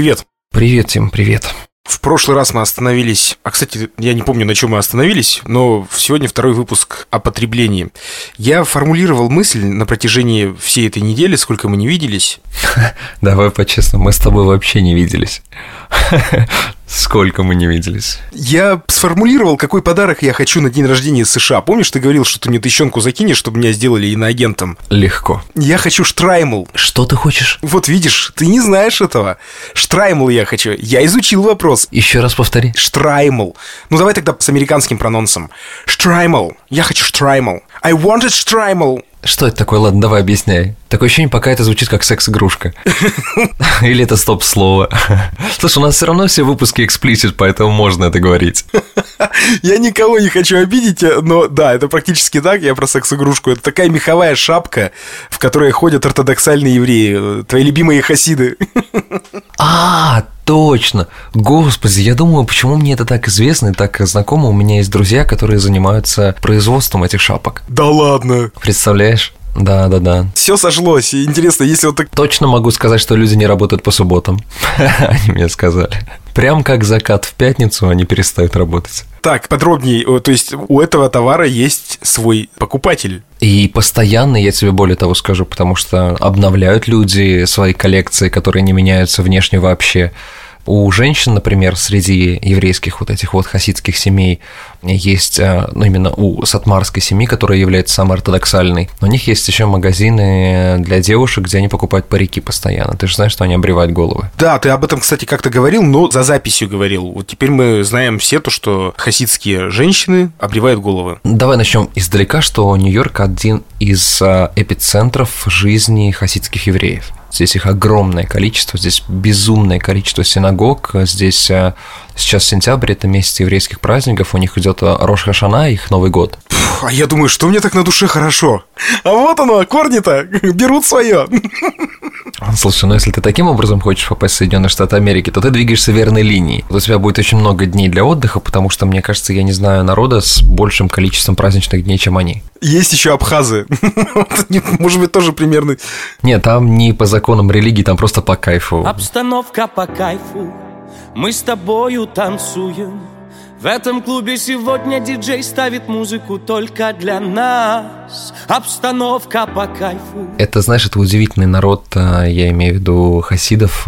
привет. Привет, Тим, привет. В прошлый раз мы остановились... А, кстати, я не помню, на чем мы остановились, но сегодня второй выпуск о потреблении. Я формулировал мысль на протяжении всей этой недели, сколько мы не виделись. Давай по-честному, мы с тобой вообще не виделись. Сколько мы не виделись. Я сформулировал, какой подарок я хочу на день рождения США. Помнишь, ты говорил, что ты мне тыщенку закинешь, чтобы меня сделали иноагентом? Легко. Я хочу штраймл. Что ты хочешь? Вот видишь, ты не знаешь этого. Штраймл я хочу. Я изучил вопрос. Еще раз повтори. Штраймл. Ну давай тогда с американским прононсом. Штраймл. Я хочу штраймл. I wanted штраймл. Что это такое? Ладно, давай объясняй. Такое ощущение, пока это звучит как секс-игрушка. Или это стоп-слово. Слушай, у нас все равно все выпуски эксплисит, поэтому можно это говорить. Я никого не хочу обидеть, но да, это практически так, я про секс-игрушку. Это такая меховая шапка, в которой ходят ортодоксальные евреи, твои любимые хасиды. А, точно. Господи, я думаю, почему мне это так известно и так знакомо. У меня есть друзья, которые занимаются производством этих шапок. Да ладно. Представляешь? Да, да, да. Все сошлось. И интересно, если вот так... Точно могу сказать, что люди не работают по субботам. Они мне сказали. Прям как закат в пятницу, они перестают работать. Так, подробнее. То есть у этого товара есть свой покупатель. И постоянно, я тебе более того скажу, потому что обновляют люди свои коллекции, которые не меняются внешне вообще. У женщин, например, среди еврейских вот этих вот хасидских семей есть, э, ну, именно у сатмарской семьи, которая является самой ортодоксальной, у них есть еще магазины для девушек, где они покупают парики постоянно. Ты же знаешь, что они обревают головы. Да, ты об этом, кстати, как-то говорил, но за записью говорил. Вот теперь мы знаем все то, что хасидские женщины обревают головы. Давай начнем издалека, что Нью-Йорк один из э, эпицентров жизни хасидских евреев. Здесь их огромное количество, здесь безумное количество синагог, здесь э, сейчас сентябрь, это месяц еврейских праздников, у них идет Рош Хашана, их Новый год. Фу, а я думаю, что мне так на душе хорошо. А вот оно, корни-то берут свое. Слушай, ну если ты таким образом хочешь попасть в Соединенные Штаты Америки, то ты двигаешься верной линией. У тебя будет очень много дней для отдыха, потому что, мне кажется, я не знаю народа с большим количеством праздничных дней, чем они. Есть еще абхазы. Может быть, тоже примерно. Нет, там не по законам религии, там просто по кайфу. Обстановка по кайфу, мы с тобою танцуем. В этом клубе сегодня диджей ставит музыку только для нас. Обстановка по кайфу. Это, знаешь, это удивительный народ, а, я имею в виду хасидов.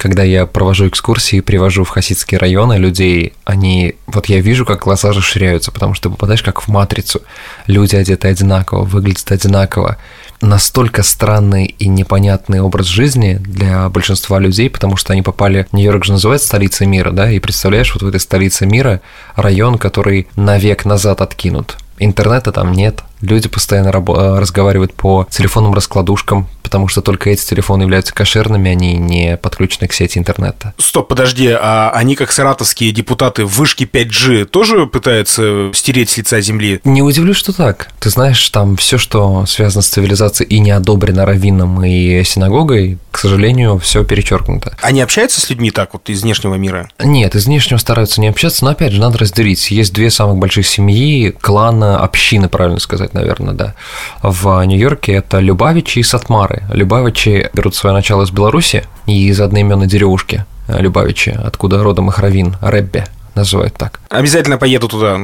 Когда я провожу экскурсии, привожу в хасидские районы людей, они... Вот я вижу, как глаза расширяются, потому что ты попадаешь как в матрицу. Люди одеты одинаково, выглядят одинаково настолько странный и непонятный образ жизни для большинства людей, потому что они попали... Нью-Йорк же называется столицей мира, да, и представляешь, вот в этой столице мира район, который на век назад откинут. Интернета там нет, люди постоянно разговаривают по телефонным раскладушкам, потому что только эти телефоны являются кошерными, они не подключены к сети интернета. Стоп, подожди, а они, как саратовские депутаты в вышке 5G, тоже пытаются стереть с лица земли? Не удивлюсь, что так. Ты знаешь, там все, что связано с цивилизацией и не одобрено раввином и синагогой, к сожалению, все перечеркнуто. Они общаются с людьми так вот из внешнего мира? Нет, из внешнего стараются не общаться, но опять же, надо разделить. Есть две самых больших семьи, клана, общины, правильно сказать, наверное, да. В Нью-Йорке это Любавичи и Сатмары. Любавичи берут свое начало из Беларуси и из одноименной деревушки Любавичи, откуда родом их равин, Реббе называют так. Обязательно поеду туда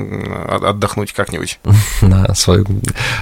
отдохнуть как-нибудь. На свою...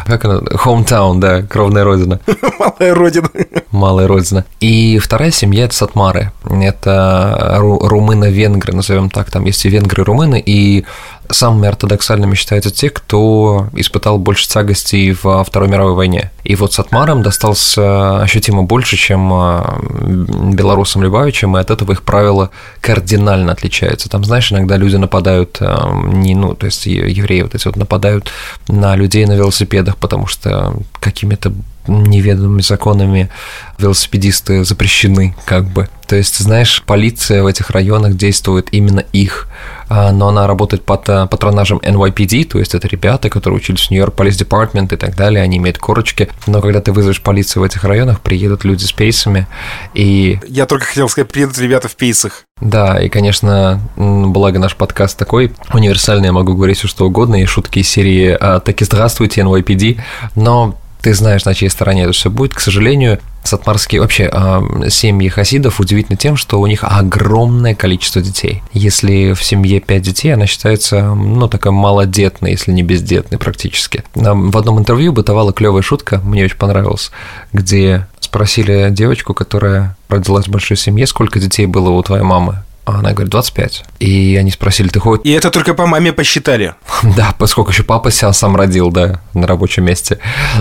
Как она? Hometown, да, кровная родина. Малая родина. Малая родина. И вторая семья – это Сатмары. Это румыно-венгры, назовем так. Там есть и венгры, и румыны, и самыми ортодоксальными считаются те, кто испытал больше тягостей во Второй мировой войне. И вот с Атмаром достался ощутимо больше, чем а, белорусам Любавичам, и от этого их правила кардинально отличаются. Там, знаешь, иногда люди нападают, а, не, ну, то есть евреи вот эти вот нападают на людей на велосипедах, потому что какими-то неведомыми законами велосипедисты запрещены, как бы. То есть, знаешь, полиция в этих районах действует именно их, а, но она работает под э, патронажем NYPD, то есть это ребята, которые учились в Нью-Йорк Police Department и так далее, они имеют корочки, но когда ты вызовешь полицию в этих районах, приедут люди с пейсами, и... Я только хотел сказать, приедут ребята в пейсах. Да, и, конечно, благо наш подкаст такой универсальный, я могу говорить все что угодно, и шутки из серии «А, «Таки здравствуйте, NYPD», но ты знаешь, на чьей стороне это все будет. К сожалению, Сатмарские вообще э, семьи хасидов удивительны тем, что у них огромное количество детей. Если в семье пять детей, она считается, ну, такая малодетной, если не бездетной практически. В одном интервью бытовала клевая шутка, мне очень понравилась, где спросили девочку, которая родилась в большой семье, сколько детей было у твоей мамы. А она говорит, 25. И они спросили, ты хоть... И это только по маме посчитали. да, поскольку еще папа себя сам родил, да, на рабочем месте.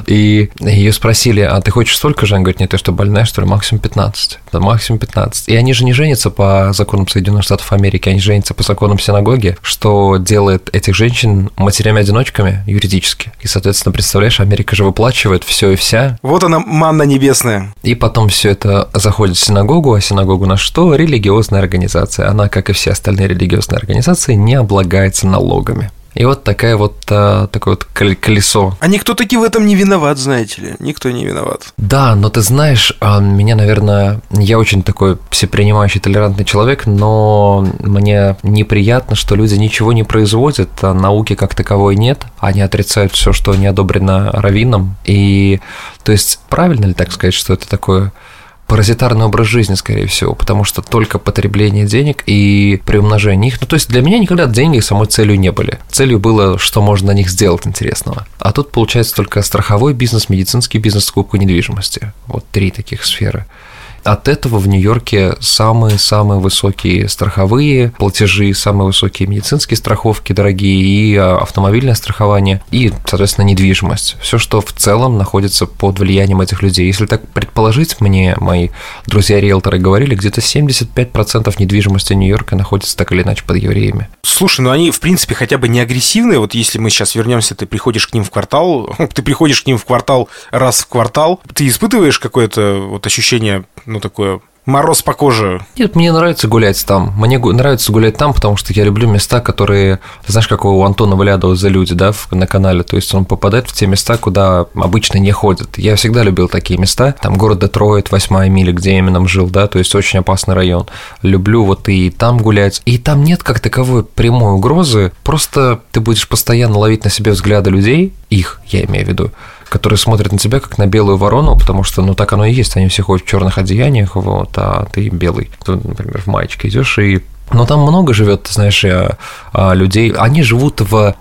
И ее спросили, а ты хочешь столько же? Она говорит, нет, ты что, больная, что ли? Максимум 15. Да, максимум 15. И они же не женятся по законам Соединенных Штатов Америки, они женятся по законам синагоги, что делает этих женщин матерями-одиночками юридически. И, соответственно, представляешь, Америка же выплачивает все и вся. Вот она, манна небесная. И потом все это заходит в синагогу, а синагогу на что? Религиозная организация организация, она, как и все остальные религиозные организации, не облагается налогами. И вот такая вот а, такое вот колесо. А никто таки в этом не виноват, знаете ли. Никто не виноват. Да, но ты знаешь, а, меня, наверное, я очень такой всепринимающий, толерантный человек, но мне неприятно, что люди ничего не производят, а науки как таковой нет, они отрицают все, что не одобрено раввином. И то есть правильно ли так сказать, что это такое паразитарный образ жизни, скорее всего, потому что только потребление денег и приумножение их. Ну, то есть для меня никогда деньги самой целью не были. Целью было, что можно на них сделать интересного. А тут получается только страховой бизнес, медицинский бизнес, скупка недвижимости. Вот три таких сферы. От этого в Нью-Йорке самые-самые высокие страховые платежи, самые высокие медицинские страховки дорогие и а, автомобильное страхование, и, соответственно, недвижимость. Все, что в целом находится под влиянием этих людей. Если так предположить, мне мои друзья-риэлторы говорили, где-то 75% недвижимости Нью-Йорка находится так или иначе под евреями. Слушай, ну они, в принципе, хотя бы не агрессивные. Вот если мы сейчас вернемся, ты приходишь к ним в квартал, ты приходишь к ним в квартал раз в квартал, ты испытываешь какое-то вот ощущение ну, такое мороз по коже. Нет, мне нравится гулять там. Мне нравится гулять там, потому что я люблю места, которые, знаешь, как у Антона Валядова за люди, да, на канале. То есть он попадает в те места, куда обычно не ходят. Я всегда любил такие места. Там город Детройт, восьмая миля, где Эмином жил, да, то есть очень опасный район. Люблю вот и там гулять. И там нет как таковой прямой угрозы, просто ты будешь постоянно ловить на себе взгляды людей, их, я имею в виду, которые смотрят на тебя как на белую ворону, потому что, ну, так оно и есть, они все ходят в черных одеяниях, вот, а ты белый. Ты, например, в маечке идешь и но там много живет, знаешь, людей. Они живут в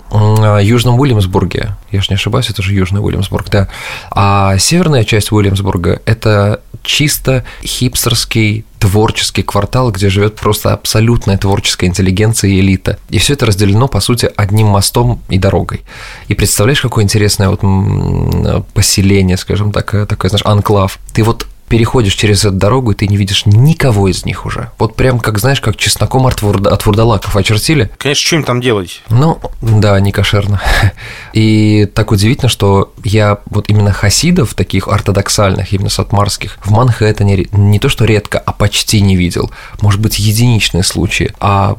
Южном Уильямсбурге. Я же не ошибаюсь, это же Южный Уильямсбург, да. А северная часть Уильямсбурга – это чисто хипстерский творческий квартал, где живет просто абсолютная творческая интеллигенция и элита. И все это разделено, по сути, одним мостом и дорогой. И представляешь, какое интересное вот поселение, скажем так, э, такое, знаешь, анклав. Ты вот переходишь через эту дорогу, и ты не видишь никого из них уже. Вот прям, как знаешь, как чесноком от, вурда, от вурдалаков очертили. Конечно, что им там делать? Ну, да, не кошерно. И так удивительно, что я вот именно хасидов, таких ортодоксальных, именно сатмарских, в Манхэттене не то что редко, а почти не видел. Может быть, единичные случаи. А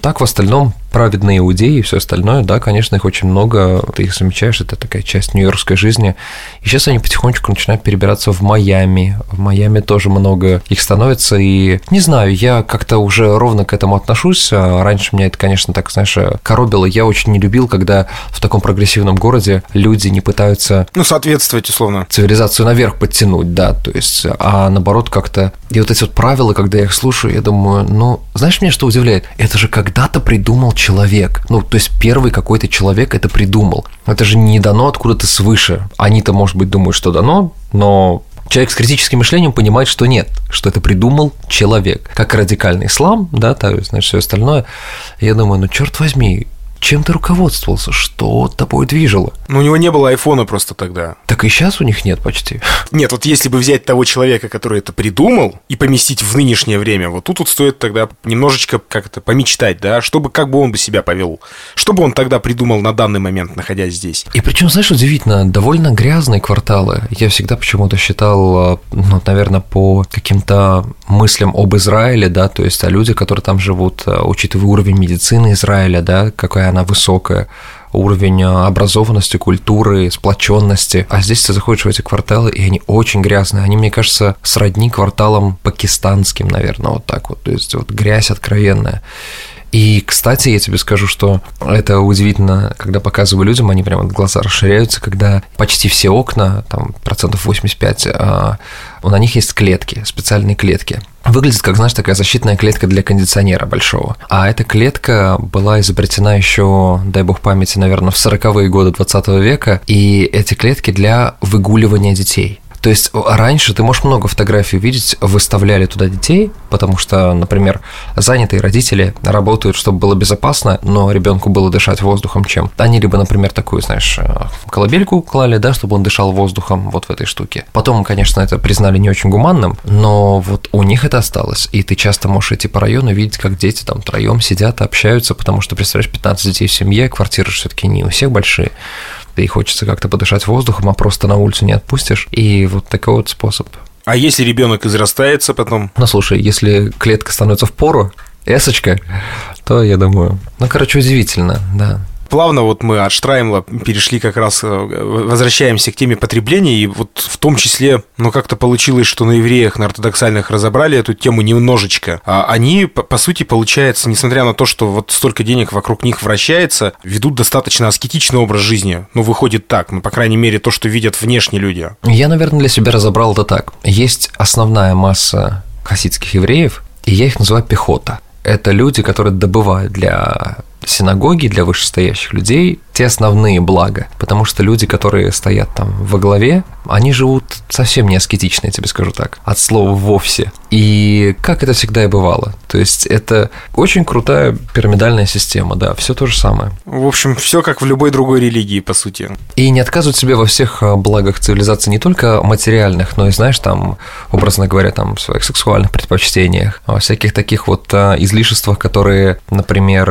так в остальном праведные иудеи и все остальное, да, конечно, их очень много, ты их замечаешь, это такая часть нью-йоркской жизни. И сейчас они потихонечку начинают перебираться в Майами. В Майами тоже много их становится, и не знаю, я как-то уже ровно к этому отношусь. А раньше меня это, конечно, так, знаешь, коробило. Я очень не любил, когда в таком прогрессивном городе люди не пытаются... Ну, соответствовать, условно. Цивилизацию наверх подтянуть, да, то есть, а наоборот как-то... И вот эти вот правила, когда я их слушаю, я думаю, ну, знаешь, меня что удивляет? Это же когда-то придумал человек. Ну, то есть первый какой-то человек это придумал. Это же не дано откуда-то свыше. Они-то, может быть, думают, что дано, но Человек с критическим мышлением понимает, что нет, что это придумал человек. Как радикальный ислам, да, есть, значит, все остальное. Я думаю, ну, черт возьми, чем ты руководствовался? Что тобой движило? Ну, у него не было айфона просто тогда. Так и сейчас у них нет почти. Нет, вот если бы взять того человека, который это придумал, и поместить в нынешнее время, вот тут вот стоит тогда немножечко как то помечтать, да, чтобы как бы он бы себя повел, что бы он тогда придумал на данный момент, находясь здесь. И причем, знаешь, удивительно, довольно грязные кварталы. Я всегда почему-то считал, а, ну, наверное, по каким-то мыслям об Израиле, да, то есть о людях, которые там живут, а, учитывая уровень медицины Израиля, да, какая она высокая, уровень а, образованности, культуры, сплоченности. А здесь ты заходишь в эти кварталы, и они очень грязные. Они, мне кажется, сродни кварталам пакистанским, наверное, вот так вот. То есть вот грязь откровенная. И, кстати, я тебе скажу, что это удивительно, когда показываю людям, они прямо глаза расширяются, когда почти все окна, там процентов 85, а, на них есть клетки, специальные клетки. Выглядит как, знаешь, такая защитная клетка для кондиционера большого. А эта клетка была изобретена еще, дай бог памяти, наверное, в 40-е годы 20 века, и эти клетки для выгуливания детей. То есть раньше ты можешь много фотографий видеть, выставляли туда детей, потому что, например, занятые родители работают, чтобы было безопасно, но ребенку было дышать воздухом чем. Они либо, например, такую, знаешь, э, колыбельку клали, да, чтобы он дышал воздухом вот в этой штуке. Потом, конечно, это признали не очень гуманным, но вот у них это осталось. И ты часто можешь идти по району видеть, как дети там троем сидят, общаются, потому что, представляешь, 15 детей в семье, квартиры все-таки не у всех большие и хочется как-то подышать воздухом, а просто на улицу не отпустишь. И вот такой вот способ. А если ребенок израстается потом? Ну, слушай, если клетка становится в пору, эсочка, то я думаю, ну, короче, удивительно, да плавно вот мы от Штраймла перешли как раз, э, возвращаемся к теме потребления, и вот в том числе, ну, как-то получилось, что на евреях, на ортодоксальных разобрали эту тему немножечко. А они, по, по сути, получается, несмотря на то, что вот столько денег вокруг них вращается, ведут достаточно аскетичный образ жизни. Ну, выходит так, ну, по крайней мере, то, что видят внешние люди. Я, наверное, для себя разобрал это так. Есть основная масса хасидских евреев, и я их называю пехота. Это люди, которые добывают для синагоги для вышестоящих людей те основные блага, потому что люди, которые стоят там во главе, они живут совсем не аскетично, я тебе скажу так, от слова вовсе. И как это всегда и бывало. То есть это очень крутая пирамидальная система, да, все то же самое. В общем, все как в любой другой религии, по сути. И не отказывают себе во всех а, благах цивилизации не только материальных, но и, знаешь, там, образно говоря, там, в своих сексуальных предпочтениях, во всяких таких вот а, излишествах, которые, например,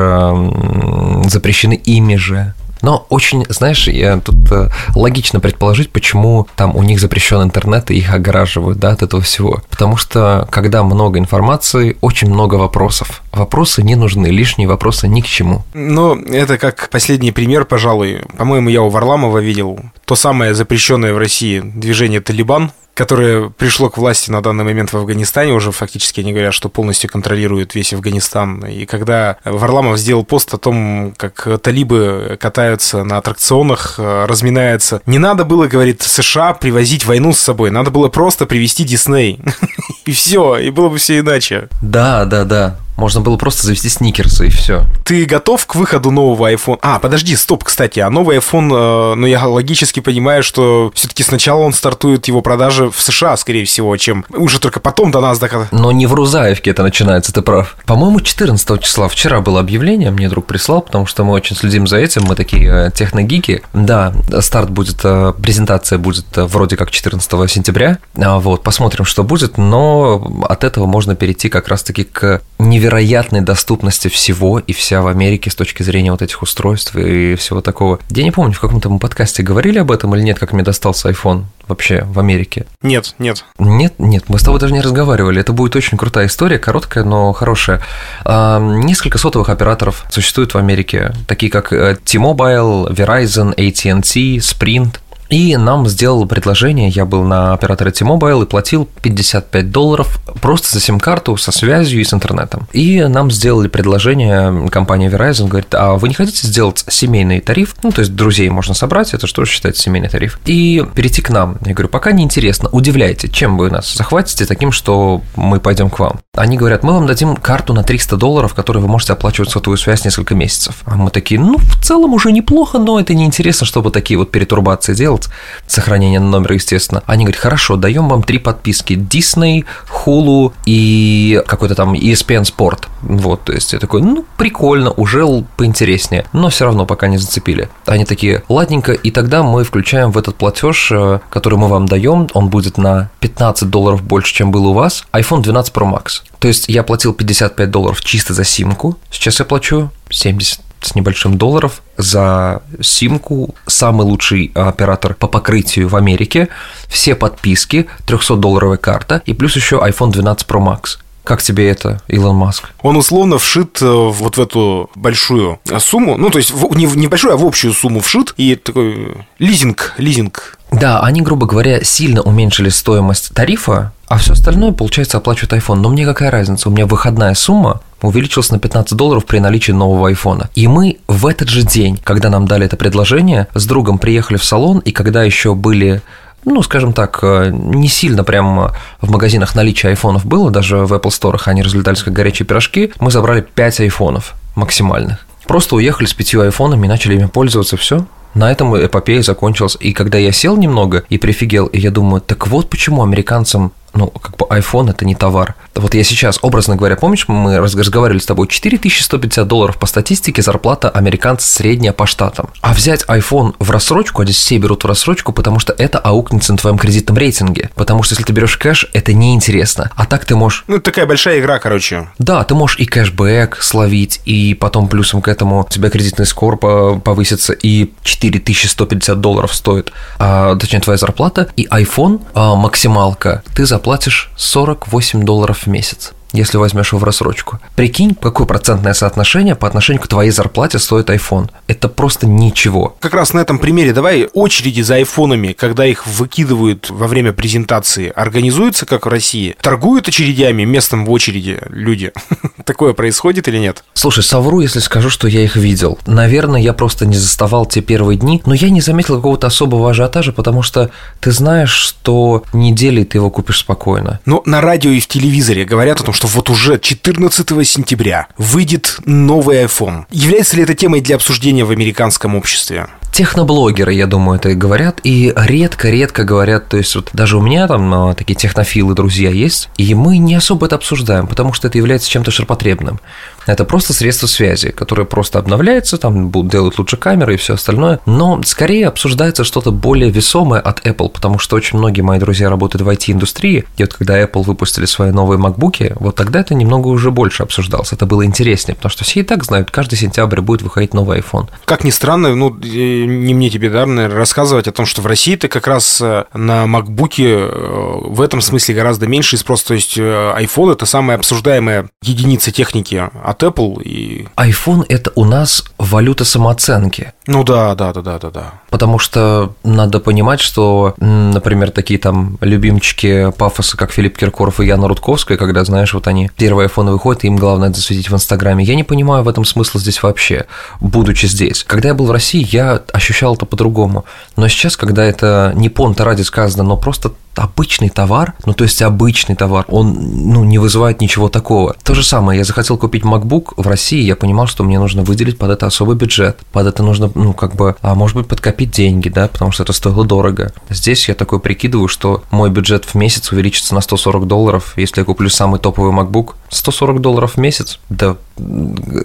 запрещены ими же. Но очень, знаешь, я тут э, логично предположить, почему там у них запрещен интернет и их огораживают, да, от этого всего. Потому что, когда много информации, очень много вопросов. Вопросы не нужны, лишние вопросы ни к чему. Ну, это как последний пример, пожалуй. По-моему, я у Варламова видел то самое запрещенное в России движение «Талибан», которое пришло к власти на данный момент в Афганистане, уже фактически они говорят, что полностью контролируют весь Афганистан. И когда Варламов сделал пост о том, как талибы катаются на аттракционах, разминаются, не надо было, говорит, США привозить войну с собой, надо было просто привести Дисней. И все, и было бы все иначе. Да, да, да. Можно было просто завести сникерсы и все. Ты готов к выходу нового iPhone? А, подожди, стоп, кстати, а новый iPhone, э, ну я логически понимаю, что все-таки сначала он стартует его продажи в США, скорее всего, чем уже только потом до нас доходит. Но не в Рузаевке это начинается, ты прав. По-моему, 14 числа, вчера было объявление, мне друг прислал, потому что мы очень следим за этим, мы такие э, техногики. Да, старт будет, э, презентация будет э, вроде как 14 сентября, а вот, посмотрим, что будет, но от этого можно перейти как раз-таки к невероятной доступности всего и вся в Америке с точки зрения вот этих устройств и всего такого. Я не помню, в каком-то мы подкасте говорили об этом или нет, как мне достался iPhone вообще в Америке. Нет, нет. Нет, нет, мы с тобой даже не разговаривали. Это будет очень крутая история, короткая, но хорошая. А, несколько сотовых операторов существует в Америке, такие как э, T-Mobile, Verizon, AT&T, Sprint. И нам сделал предложение, я был на операторе T-Mobile и платил 55 долларов просто за сим-карту со связью и с интернетом. И нам сделали предложение, компания Verizon говорит, а вы не хотите сделать семейный тариф? Ну, то есть друзей можно собрать, это что считается семейный тариф? И перейти к нам. Я говорю, пока не интересно, удивляйте, чем вы нас захватите таким, что мы пойдем к вам. Они говорят, мы вам дадим карту на 300 долларов, которую вы можете оплачивать сотовую связь несколько месяцев. А мы такие, ну, в целом уже неплохо, но это неинтересно, чтобы такие вот перетурбации делать делать, сохранение номера, естественно. Они говорят, хорошо, даем вам три подписки. Disney, Hulu и какой-то там ESPN Sport. Вот, то есть я такой, ну, прикольно, уже поинтереснее, но все равно пока не зацепили. Они такие, ладненько, и тогда мы включаем в этот платеж, э, который мы вам даем, он будет на 15 долларов больше, чем был у вас, iPhone 12 Pro Max. То есть я платил 55 долларов чисто за симку, сейчас я плачу 70 с небольшим долларов за симку, самый лучший оператор по покрытию в Америке, все подписки, 300-долларовая карта и плюс еще iPhone 12 Pro Max. Как тебе это, Илон Маск? Он условно вшит э, вот в эту большую сумму, ну, то есть не в небольшую, а в общую сумму вшит, и такой лизинг, лизинг. Да, они, грубо говоря, сильно уменьшили стоимость тарифа, а все остальное, получается, оплачивает iPhone. Но мне какая разница? У меня выходная сумма увеличился на 15 долларов при наличии нового айфона. И мы в этот же день, когда нам дали это предложение, с другом приехали в салон, и когда еще были ну, скажем так, э, не сильно прям в магазинах наличие айфонов было, даже в Apple Store они разлетались как горячие пирожки, мы забрали 5 айфонов максимальных. Просто уехали с пятью айфонами и начали ими пользоваться, все. На этом эпопея закончилась. И когда я сел немного и прифигел, я думаю, так вот почему американцам ну, как бы iPhone это не товар. Вот я сейчас, образно говоря, помнишь, мы разговаривали с тобой, 4150 долларов по статистике зарплата американца средняя по штатам. А взять iPhone в рассрочку, а здесь все берут в рассрочку, потому что это аукнется на твоем кредитном рейтинге. Потому что если ты берешь кэш, это неинтересно. А так ты можешь... Ну, такая большая игра, короче. Да, ты можешь и кэшбэк словить, и потом плюсом к этому у тебя кредитный скор повысится, и 4150 долларов стоит, а, точнее, твоя зарплата, и iPhone а, максималка, ты за заплатишь 48 долларов в месяц если возьмешь его в рассрочку. Прикинь, какое процентное соотношение по отношению к твоей зарплате стоит iPhone. Это просто ничего. Как раз на этом примере давай очереди за айфонами, когда их выкидывают во время презентации, организуются, как в России? Торгуют очередями, местом в очереди люди? Такое происходит или нет? Слушай, совру, если скажу, что я их видел. Наверное, я просто не заставал те первые дни, но я не заметил какого-то особого ажиотажа, потому что ты знаешь, что недели ты его купишь спокойно. Но на радио и в телевизоре говорят о том, что что вот уже 14 сентября выйдет новый iPhone. Является ли это темой для обсуждения в американском обществе? Техноблогеры, я думаю, это говорят, и редко-редко говорят, то есть вот даже у меня там а, такие технофилы друзья есть, и мы не особо это обсуждаем, потому что это является чем-то ширпотребным. Это просто средство связи, которое просто обновляется, там делать лучше камеры и все остальное, но скорее обсуждается что-то более весомое от Apple, потому что очень многие мои друзья работают в IT-индустрии, и вот когда Apple выпустили свои новые MacBook, вот тогда это немного уже больше обсуждалось, это было интереснее, потому что все и так знают, каждый сентябрь будет выходить новый iPhone. Как ни странно, ну, не мне тебе, да, рассказывать о том, что в России ты как раз э, на MacBook э, в этом смысле гораздо меньше спрос. То есть э, iPhone это самая обсуждаемая единица техники от Apple. И... iPhone это у нас валюта самооценки. Ну да, да, да, да, да, да. Потому что надо понимать, что, например, такие там любимчики пафоса, как Филипп Киркоров и Яна Рудковская, когда, знаешь, вот они первые айфоны выходят, и им главное это засветить в Инстаграме. Я не понимаю в этом смысла здесь вообще, будучи здесь. Когда я был в России, я ощущал это по-другому. Но сейчас, когда это не понта ради сказано, но просто обычный товар, ну то есть обычный товар, он ну, не вызывает ничего такого. То же самое, я захотел купить MacBook в России, я понимал, что мне нужно выделить под это особый бюджет, под это нужно, ну как бы, а может быть подкопить деньги, да, потому что это стоило дорого. Здесь я такой прикидываю, что мой бюджет в месяц увеличится на 140 долларов, если я куплю самый топовый MacBook, 140 долларов в месяц, да,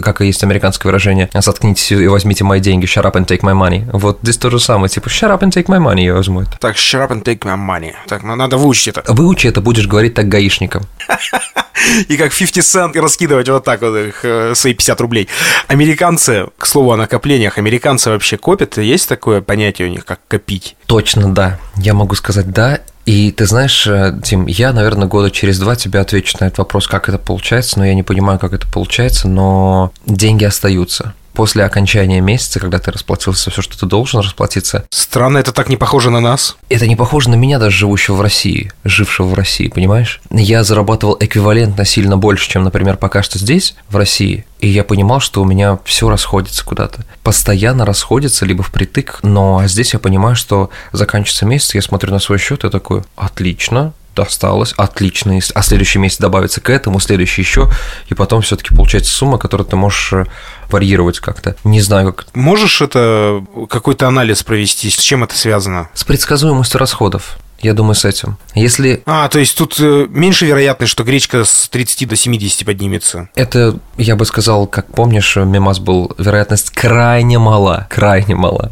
как и есть американское выражение, заткнитесь и возьмите мои деньги, shut up and take my money. Вот здесь то же самое, типа, shut up and take my money, я возьму это. Так, shut up and take my money. Так, надо выучить это. Выучи это, будешь говорить так гаишникам. И как 50 цент раскидывать вот так вот их, э, свои 50 рублей. Американцы, к слову о накоплениях, американцы вообще копят? Есть такое понятие у них, как копить? Точно, да. Я могу сказать да. И ты знаешь, э, Тим, я, наверное, года через два тебе отвечу на этот вопрос, как это получается, но я не понимаю, как это получается, но деньги остаются после окончания месяца, когда ты расплатился все, что ты должен расплатиться. Странно, это так не похоже на нас. Это не похоже на меня, даже живущего в России, жившего в России, понимаешь? Я зарабатывал эквивалентно сильно больше, чем, например, пока что здесь, в России, и я понимал, что у меня все расходится куда-то. Постоянно расходится, либо впритык, но здесь я понимаю, что заканчивается месяц, я смотрю на свой счет и такой, отлично, осталось, отлично, а следующий месяц добавится к этому, следующий еще, и потом все-таки получается сумма, которую ты можешь э, варьировать как-то. Не знаю, как. Можешь это какой-то анализ провести? С чем это связано? С предсказуемостью расходов. Я думаю, с этим. Если... А, то есть тут э, меньше вероятность, что гречка с 30 до 70 поднимется. Это, я бы сказал, как помнишь, мемас был, вероятность крайне мала, крайне мала.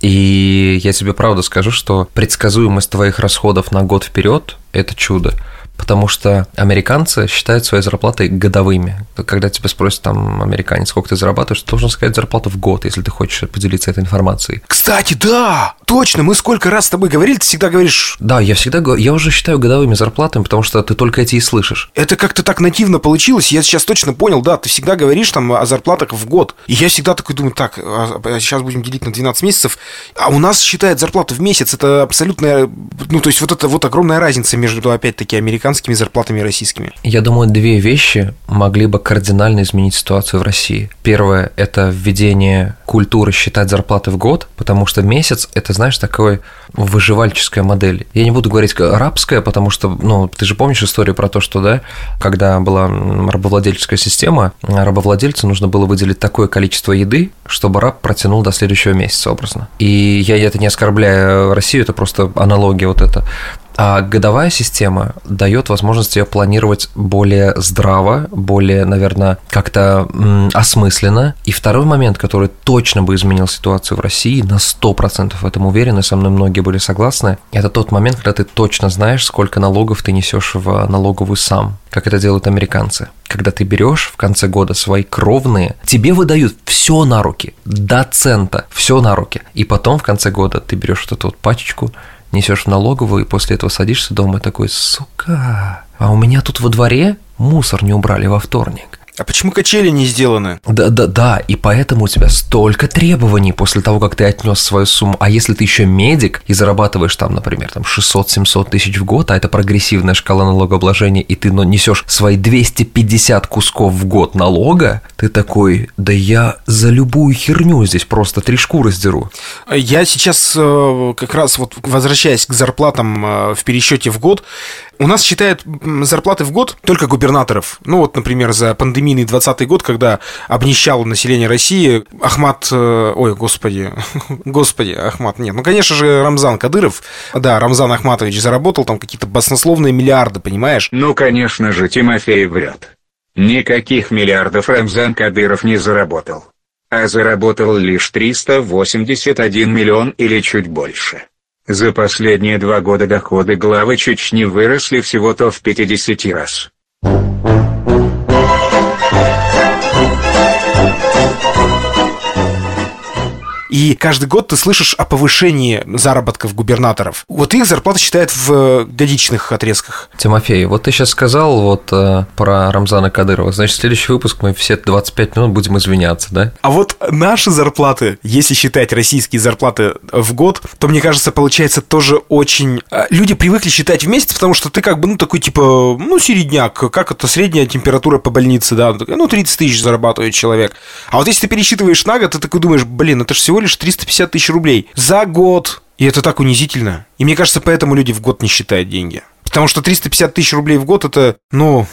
И я тебе правда скажу, что предсказуемость твоих расходов на год вперед – это чудо потому что американцы считают свои зарплаты годовыми. Когда тебя спросят там американец, сколько ты зарабатываешь, ты должен сказать зарплату в год, если ты хочешь поделиться этой информацией. Кстати, да, точно, мы сколько раз с тобой говорили, ты всегда говоришь... Да, я всегда говорю, я уже считаю годовыми зарплатами, потому что ты только эти и слышишь. Это как-то так нативно получилось, я сейчас точно понял, да, ты всегда говоришь там о зарплатах в год. И я всегда такой думаю, так, а, а сейчас будем делить на 12 месяцев, а у нас считает зарплату в месяц, это абсолютная, ну, то есть вот это вот огромная разница между, опять-таки, американскими зарплатами российскими. Я думаю, две вещи могли бы кардинально изменить ситуацию в России. Первое – это введение культуры считать зарплаты в год, потому что месяц – это, знаешь, такой выживальческая модель. Я не буду говорить рабская, потому что, ну, ты же помнишь историю про то, что, да, когда была рабовладельческая система, рабовладельцу нужно было выделить такое количество еды, чтобы раб протянул до следующего месяца образно. И я это не оскорбляю Россию, это просто аналогия вот это. А годовая система дает возможность ее планировать более здраво, более, наверное, как-то осмысленно. И второй момент, который точно бы изменил ситуацию в России, на 100% в этом уверены, со мной многие были согласны, это тот момент, когда ты точно знаешь, сколько налогов ты несешь в налоговую сам, как это делают американцы. Когда ты берешь в конце года свои кровные, тебе выдают все на руки, до цента, все на руки. И потом в конце года ты берешь вот эту вот пачечку, несешь в налоговую, и после этого садишься дома и такой, сука, а у меня тут во дворе мусор не убрали во вторник. А почему качели не сделаны? Да, да, да, и поэтому у тебя столько требований после того, как ты отнес свою сумму. А если ты еще медик и зарабатываешь там, например, там 600-700 тысяч в год, а это прогрессивная шкала налогообложения, и ты несешь свои 250 кусков в год налога, ты такой, да я за любую херню здесь просто три шкуры сдеру. Я сейчас э, как раз вот возвращаясь к зарплатам э, в пересчете в год, у нас считают зарплаты в год только губернаторов. Ну вот, например, за пандемийный 20 год, когда обнищало население России, Ахмат... Э, ой, господи, господи, Ахмат, нет. Ну, конечно же, Рамзан Кадыров, да, Рамзан Ахматович заработал там какие-то баснословные миллиарды, понимаешь? Ну, конечно же, Тимофей врет. Никаких миллиардов Рамзан Кадыров не заработал. А заработал лишь 381 миллион или чуть больше. За последние два года доходы главы Чечни выросли всего-то в 50 раз. И каждый год ты слышишь о повышении заработков губернаторов. Вот их зарплата считают в э, годичных отрезках. Тимофей, вот ты сейчас сказал вот э, про Рамзана Кадырова. Значит, следующий выпуск мы все 25 минут будем извиняться, да? А вот наши зарплаты, если считать российские зарплаты в год, то, мне кажется, получается тоже очень... Э, люди привыкли считать в месяц, потому что ты как бы, ну, такой, типа, ну, середняк, как это средняя температура по больнице, да, ну, 30 тысяч зарабатывает человек. А вот если ты пересчитываешь на год, ты такой думаешь, блин, это же всего всего лишь 350 тысяч рублей за год. И это так унизительно. И мне кажется, поэтому люди в год не считают деньги. Потому что 350 тысяч рублей в год это, ну,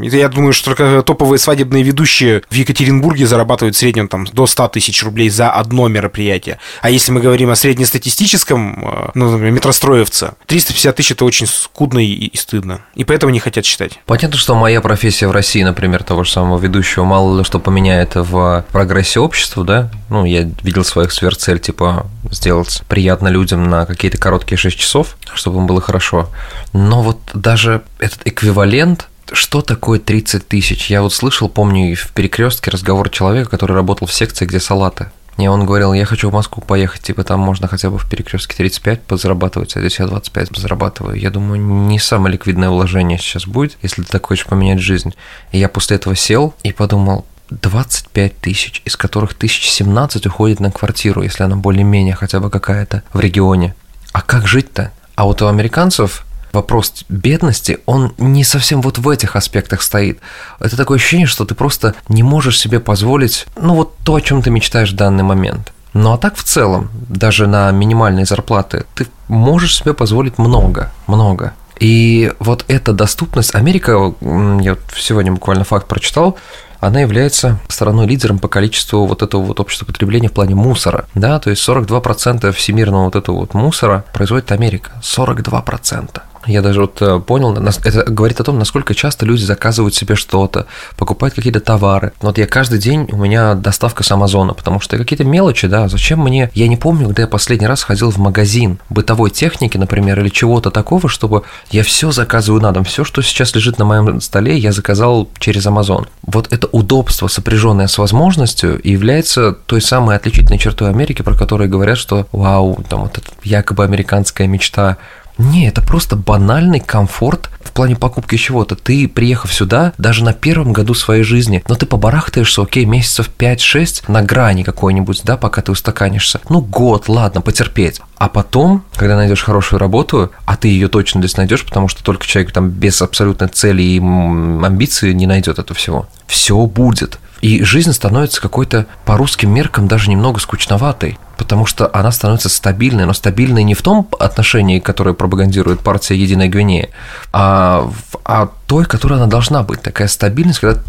это я думаю, что только топовые свадебные ведущие в Екатеринбурге зарабатывают в среднем там до 100 тысяч рублей за одно мероприятие. А если мы говорим о среднестатистическом, э, ну, например, метростроевца, 350 тысяч это очень скудно и, и стыдно. И поэтому не хотят считать. Понятно, что моя профессия в России, например, того же самого ведущего, мало ли что поменяет в прогрессе общества, да? Ну, я видел своих сверхцель, типа, сделать приятно людям на какие-то короткие 6 часов, чтобы им было хорошо. Но вот даже этот эквивалент что такое 30 тысяч? Я вот слышал, помню, в перекрестке разговор человека, который работал в секции, где салаты. И он говорил, я хочу в Москву поехать, типа там можно хотя бы в перекрестке 35 подзарабатывать, а здесь я 25 зарабатываю. Я думаю, не самое ликвидное вложение сейчас будет, если ты так хочешь поменять жизнь. И я после этого сел и подумал, 25 тысяч, из которых 1017 уходит на квартиру, если она более-менее хотя бы какая-то в регионе. А как жить-то? А вот у американцев вопрос бедности, он не совсем вот в этих аспектах стоит. Это такое ощущение, что ты просто не можешь себе позволить, ну вот то, о чем ты мечтаешь в данный момент. Ну а так в целом, даже на минимальные зарплаты, ты можешь себе позволить много, много. И вот эта доступность, Америка, я сегодня буквально факт прочитал, она является страной-лидером по количеству вот этого вот общества потребления в плане мусора, да, то есть 42% всемирного вот этого вот мусора производит Америка, 42%. Я даже вот э, понял, это говорит о том, насколько часто люди заказывают себе что-то, покупают какие-то товары. Вот я каждый день, у меня доставка с Амазона, потому что какие-то мелочи, да, зачем мне... Я не помню, когда я последний раз ходил в магазин бытовой техники, например, или чего-то такого, чтобы я все заказываю на дом. Все, что сейчас лежит на моем столе, я заказал через Амазон. Вот это удобство, сопряженное с возможностью, является той самой отличительной чертой Америки, про которую говорят, что вау, там вот эта якобы американская мечта не, это просто банальный комфорт в плане покупки чего-то. Ты, приехав сюда, даже на первом году своей жизни, но ты побарахтаешься, окей, месяцев 5-6 на грани какой-нибудь, да, пока ты устаканишься. Ну, год, ладно, потерпеть. А потом, когда найдешь хорошую работу, а ты ее точно здесь найдешь, потому что только человек там без абсолютной цели и амбиции не найдет этого всего. Все будет. И жизнь становится какой-то по русским меркам даже немного скучноватой потому что она становится стабильной, но стабильной не в том отношении, которое пропагандирует партия «Единая Гвинея», а, а той, которой она должна быть. Такая стабильность, когда...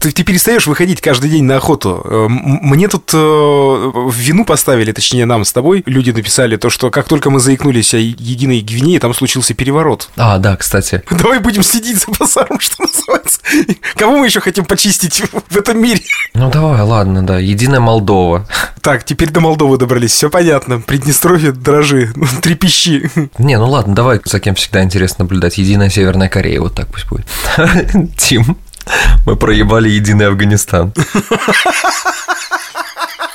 Ты, ты перестаешь выходить каждый день на охоту. Э, мне тут э, вину поставили, точнее нам с тобой, люди написали то, что как только мы заикнулись о «Единой Гвинее», там случился переворот. А, да, кстати. Давай будем следить за базаром, что называется. Кого мы еще хотим почистить в этом мире? Ну давай, ладно, да, «Единая Молдова». Так, теперь до Молдовы добрались, все понятно. Приднестровье, дрожи, трепещи. Не, ну ладно, давай, за кем всегда интересно наблюдать. Единая Северная Корея, вот так пусть будет. Тим, мы проебали единый Афганистан.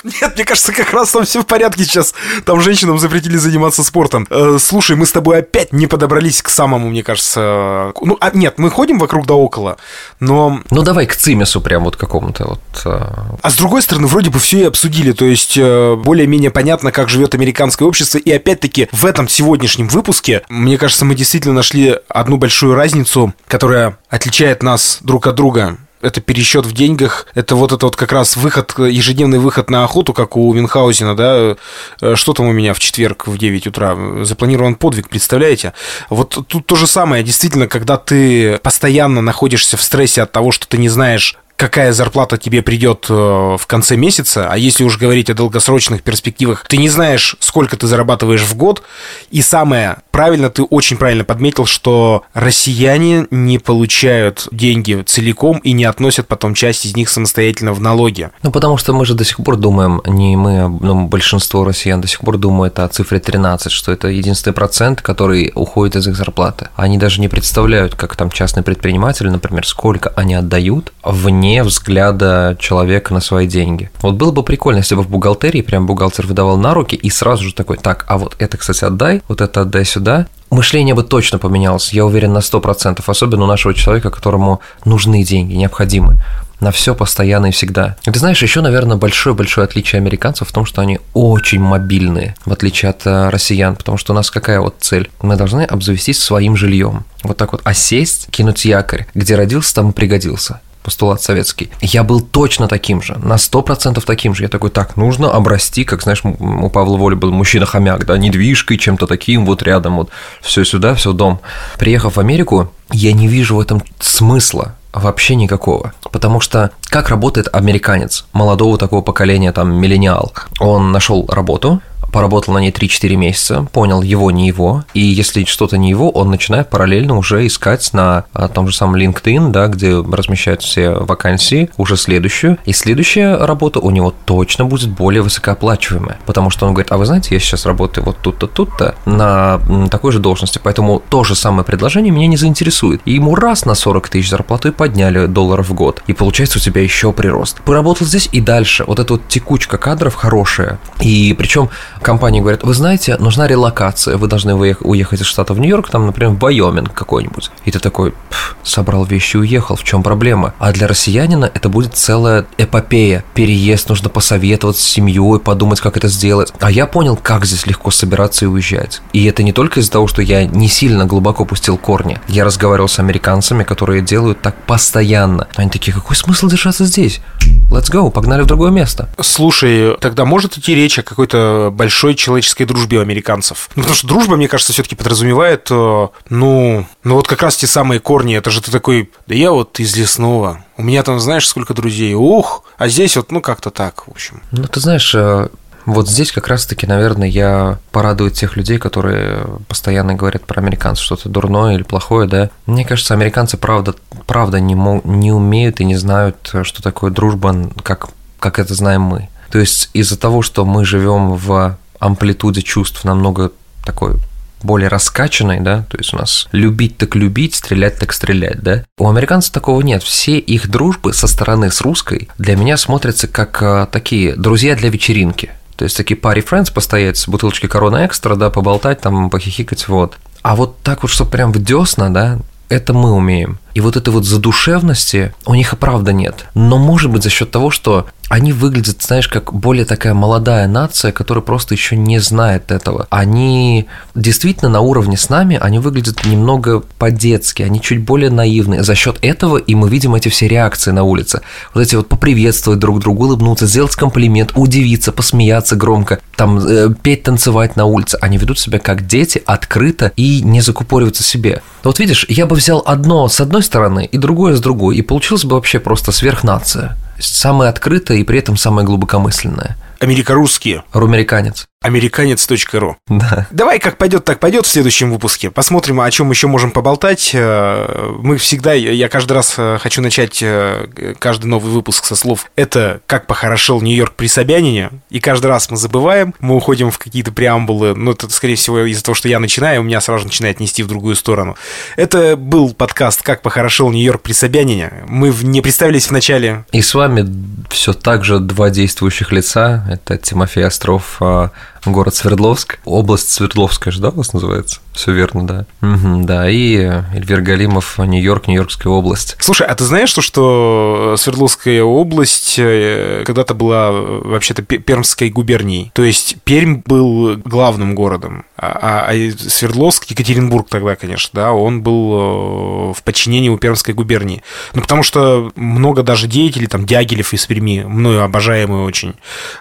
Нет, мне кажется, как раз там все в порядке сейчас. Там женщинам запретили заниматься спортом. Э, слушай, мы с тобой опять не подобрались к самому, мне кажется. Ну, а, нет, мы ходим вокруг да около, но. Ну давай к цимесу прям вот какому-то вот. Э... А с другой стороны, вроде бы все и обсудили. То есть э, более-менее понятно, как живет американское общество. И опять-таки в этом сегодняшнем выпуске, мне кажется, мы действительно нашли одну большую разницу, которая отличает нас друг от друга это пересчет в деньгах, это вот это вот как раз выход, ежедневный выход на охоту, как у Мюнхгаузена, да, э, что там у меня в четверг в 9 утра, запланирован подвиг, представляете? Вот тут то же самое, действительно, когда ты постоянно находишься в стрессе от того, что ты не знаешь, какая зарплата тебе придет э, в конце месяца, а если уж говорить о долгосрочных перспективах, ты не знаешь, сколько ты зарабатываешь в год, и самое правильно, ты очень правильно подметил, что россияне не получают деньги целиком и не относят потом часть из них самостоятельно в налоги. Ну, потому что мы же до сих пор думаем, не мы, но большинство россиян до сих пор думают о цифре 13, что это единственный процент, который уходит из их зарплаты. Они даже не представляют, как там частные предприниматели, например, сколько они отдают вне вне взгляда человека на свои деньги. Вот было бы прикольно, если бы в бухгалтерии прям бухгалтер выдавал на руки и сразу же такой, так, а вот это, кстати, отдай, вот это отдай сюда, мышление бы точно поменялось, я уверен на 100%, особенно у нашего человека, которому нужны деньги, необходимы на все постоянно и всегда. Ты знаешь, еще, наверное, большое-большое отличие американцев в том, что они очень мобильные, в отличие от э, россиян, потому что у нас какая вот цель? Мы должны обзавестись своим жильем. Вот так вот осесть, кинуть якорь. Где родился, там и пригодился постулат советский. Я был точно таким же, на 100% таким же. Я такой, так, нужно обрасти, как, знаешь, у Павла Воли был мужчина-хомяк, да, недвижкой, чем-то таким вот рядом, вот все сюда, все дом. Приехав в Америку, я не вижу в этом смысла вообще никакого. Потому что как работает американец молодого такого поколения, там, миллениал? Он нашел работу, поработал на ней 3-4 месяца, понял, его не его, и если что-то не его, он начинает параллельно уже искать на а, том же самом LinkedIn, да, где размещаются все вакансии, уже следующую, и следующая работа у него точно будет более высокооплачиваемая, потому что он говорит, а вы знаете, я сейчас работаю вот тут-то, тут-то на такой же должности, поэтому то же самое предложение меня не заинтересует. И ему раз на 40 тысяч зарплату и подняли долларов в год, и получается у тебя еще прирост. Поработал здесь и дальше, вот эта вот текучка кадров хорошая, и причем компании говорят, вы знаете, нужна релокация, вы должны уехать из штата в Нью-Йорк, там, например, в Байоминг какой-нибудь. И ты такой, собрал вещи и уехал, в чем проблема? А для россиянина это будет целая эпопея. Переезд, нужно посоветоваться с семьей, подумать, как это сделать. А я понял, как здесь легко собираться и уезжать. И это не только из-за того, что я не сильно глубоко пустил корни. Я разговаривал с американцами, которые делают так постоянно. Они такие, какой смысл держаться здесь? Let's go, погнали в другое место. Слушай, тогда может идти речь о какой-то большой большой человеческой дружбе у американцев. Ну, потому что дружба, мне кажется, все-таки подразумевает, э, ну, ну вот как раз те самые корни. Это же ты такой, да я вот из лесного. У меня там, знаешь, сколько друзей. Ух, а здесь вот, ну, как-то так, в общем. Ну, ты знаешь, э, Вот здесь как раз-таки, наверное, я порадую тех людей, которые постоянно говорят про американцев что-то дурное или плохое, да. Мне кажется, американцы правда, правда не, не умеют и не знают, что такое дружба, как, как это знаем мы. То есть из-за того, что мы живем в амплитуде чувств намного такой более раскачанной, да, то есть у нас любить так любить, стрелять так стрелять, да. У американцев такого нет. Все их дружбы со стороны с русской для меня смотрятся как а, такие друзья для вечеринки. То есть такие пари friends постоять с бутылочкой корона экстра, да, поболтать, там, похихикать, вот. А вот так вот, что прям в десна, да, это мы умеем. И вот этой вот задушевности у них и правда нет. Но может быть за счет того, что они выглядят, знаешь, как более такая молодая нация, которая просто еще не знает этого. Они действительно на уровне с нами, они выглядят немного по-детски, они чуть более наивные. За счет этого и мы видим эти все реакции на улице. Вот эти вот поприветствовать друг друга, улыбнуться, сделать комплимент, удивиться, посмеяться громко, там э, петь, танцевать на улице. Они ведут себя как дети, открыто и не закупориваются себе. Вот видишь, я бы взял одно с одной стороны и другое с другой, и получилось бы вообще просто сверхнация. Самая открытая и при этом самая глубокомысленная. Америкорусские. Румериканец. Американец.ру. Да. Давай, как пойдет, так пойдет в следующем выпуске. Посмотрим, о чем еще можем поболтать. Э, мы всегда, я каждый раз э, хочу начать э, каждый новый выпуск со слов «Это как похорошел Нью-Йорк при Собянине». И каждый раз мы забываем, мы уходим в какие-то преамбулы. Ну, это, скорее всего, из-за того, что я начинаю, у меня сразу начинает нести в другую сторону. Это был подкаст «Как похорошел Нью-Йорк при Собянине». Мы не представились в начале. И с вами все так же два действующих лица. Это Тимофей Остров, а, город Свердловск. Область Свердловская же, да, у вас называется? Все верно, да. Угу, да, и Эльвир Галимов, Нью-Йорк, Нью-Йоркская область. Слушай, а ты знаешь, что, что Свердловская область э, когда-то была э, вообще-то Пермской губернией? То есть Пермь был главным городом, а, а, а Свердловск, Екатеринбург тогда, конечно, да, он был э, в подчинении у Пермской губернии. Ну, потому что много даже деятелей, там, Дягилев из Перми, мною обожаемый очень,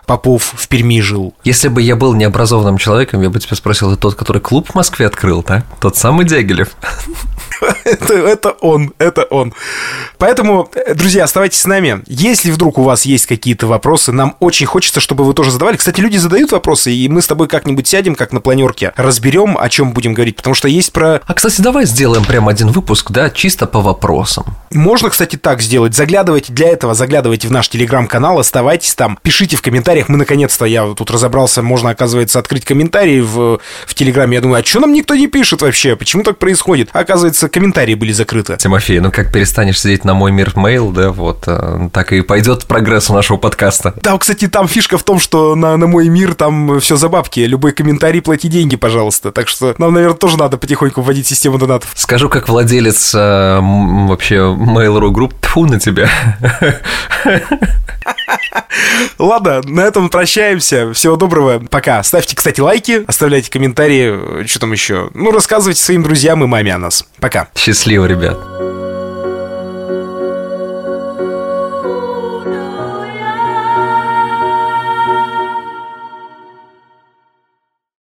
Попов в Перми жил. Если бы я был необразованным человеком, я бы тебя спросил, это тот, который клуб в Москве открыл, да? Тот самый Дягилев. это, это он, это он. Поэтому, друзья, оставайтесь с нами. Если вдруг у вас есть какие-то вопросы, нам очень хочется, чтобы вы тоже задавали. Кстати, люди задают вопросы, и мы с тобой как-нибудь сядем, как на планерке, разберем, о чем будем говорить, потому что есть про... А, кстати, давай сделаем прям один выпуск, да, чисто по вопросам. Можно, кстати, так сделать. Заглядывайте для этого, заглядывайте в наш телеграм-канал, оставайтесь там, пишите в комментариях. Мы, наконец-то, я тут разобрался, можно, оказывается, открыть комментарии в, в телеграме. Я думаю, а что нам никто не пишет вообще? Почему так происходит? Оказывается, комментарии были закрыты. Тимофей, ну как перестанешь сидеть на мой мир мейл, да, вот э, так и пойдет прогресс у нашего подкаста. Да, кстати, там фишка в том, что на, на мой мир там все за бабки. Любой комментарий плати деньги, пожалуйста. Так что нам, наверное, тоже надо потихоньку вводить систему донатов. Скажу, как владелец э, вообще Mail.ru групп, тьфу на тебя. Ладно, на этом прощаемся. Всего доброго. Пока. Ставьте, кстати, лайки, оставляйте комментарии. Что там еще? Ну, рассказывайте своим друзьям и маме о нас. Пока. Счастливо, ребят.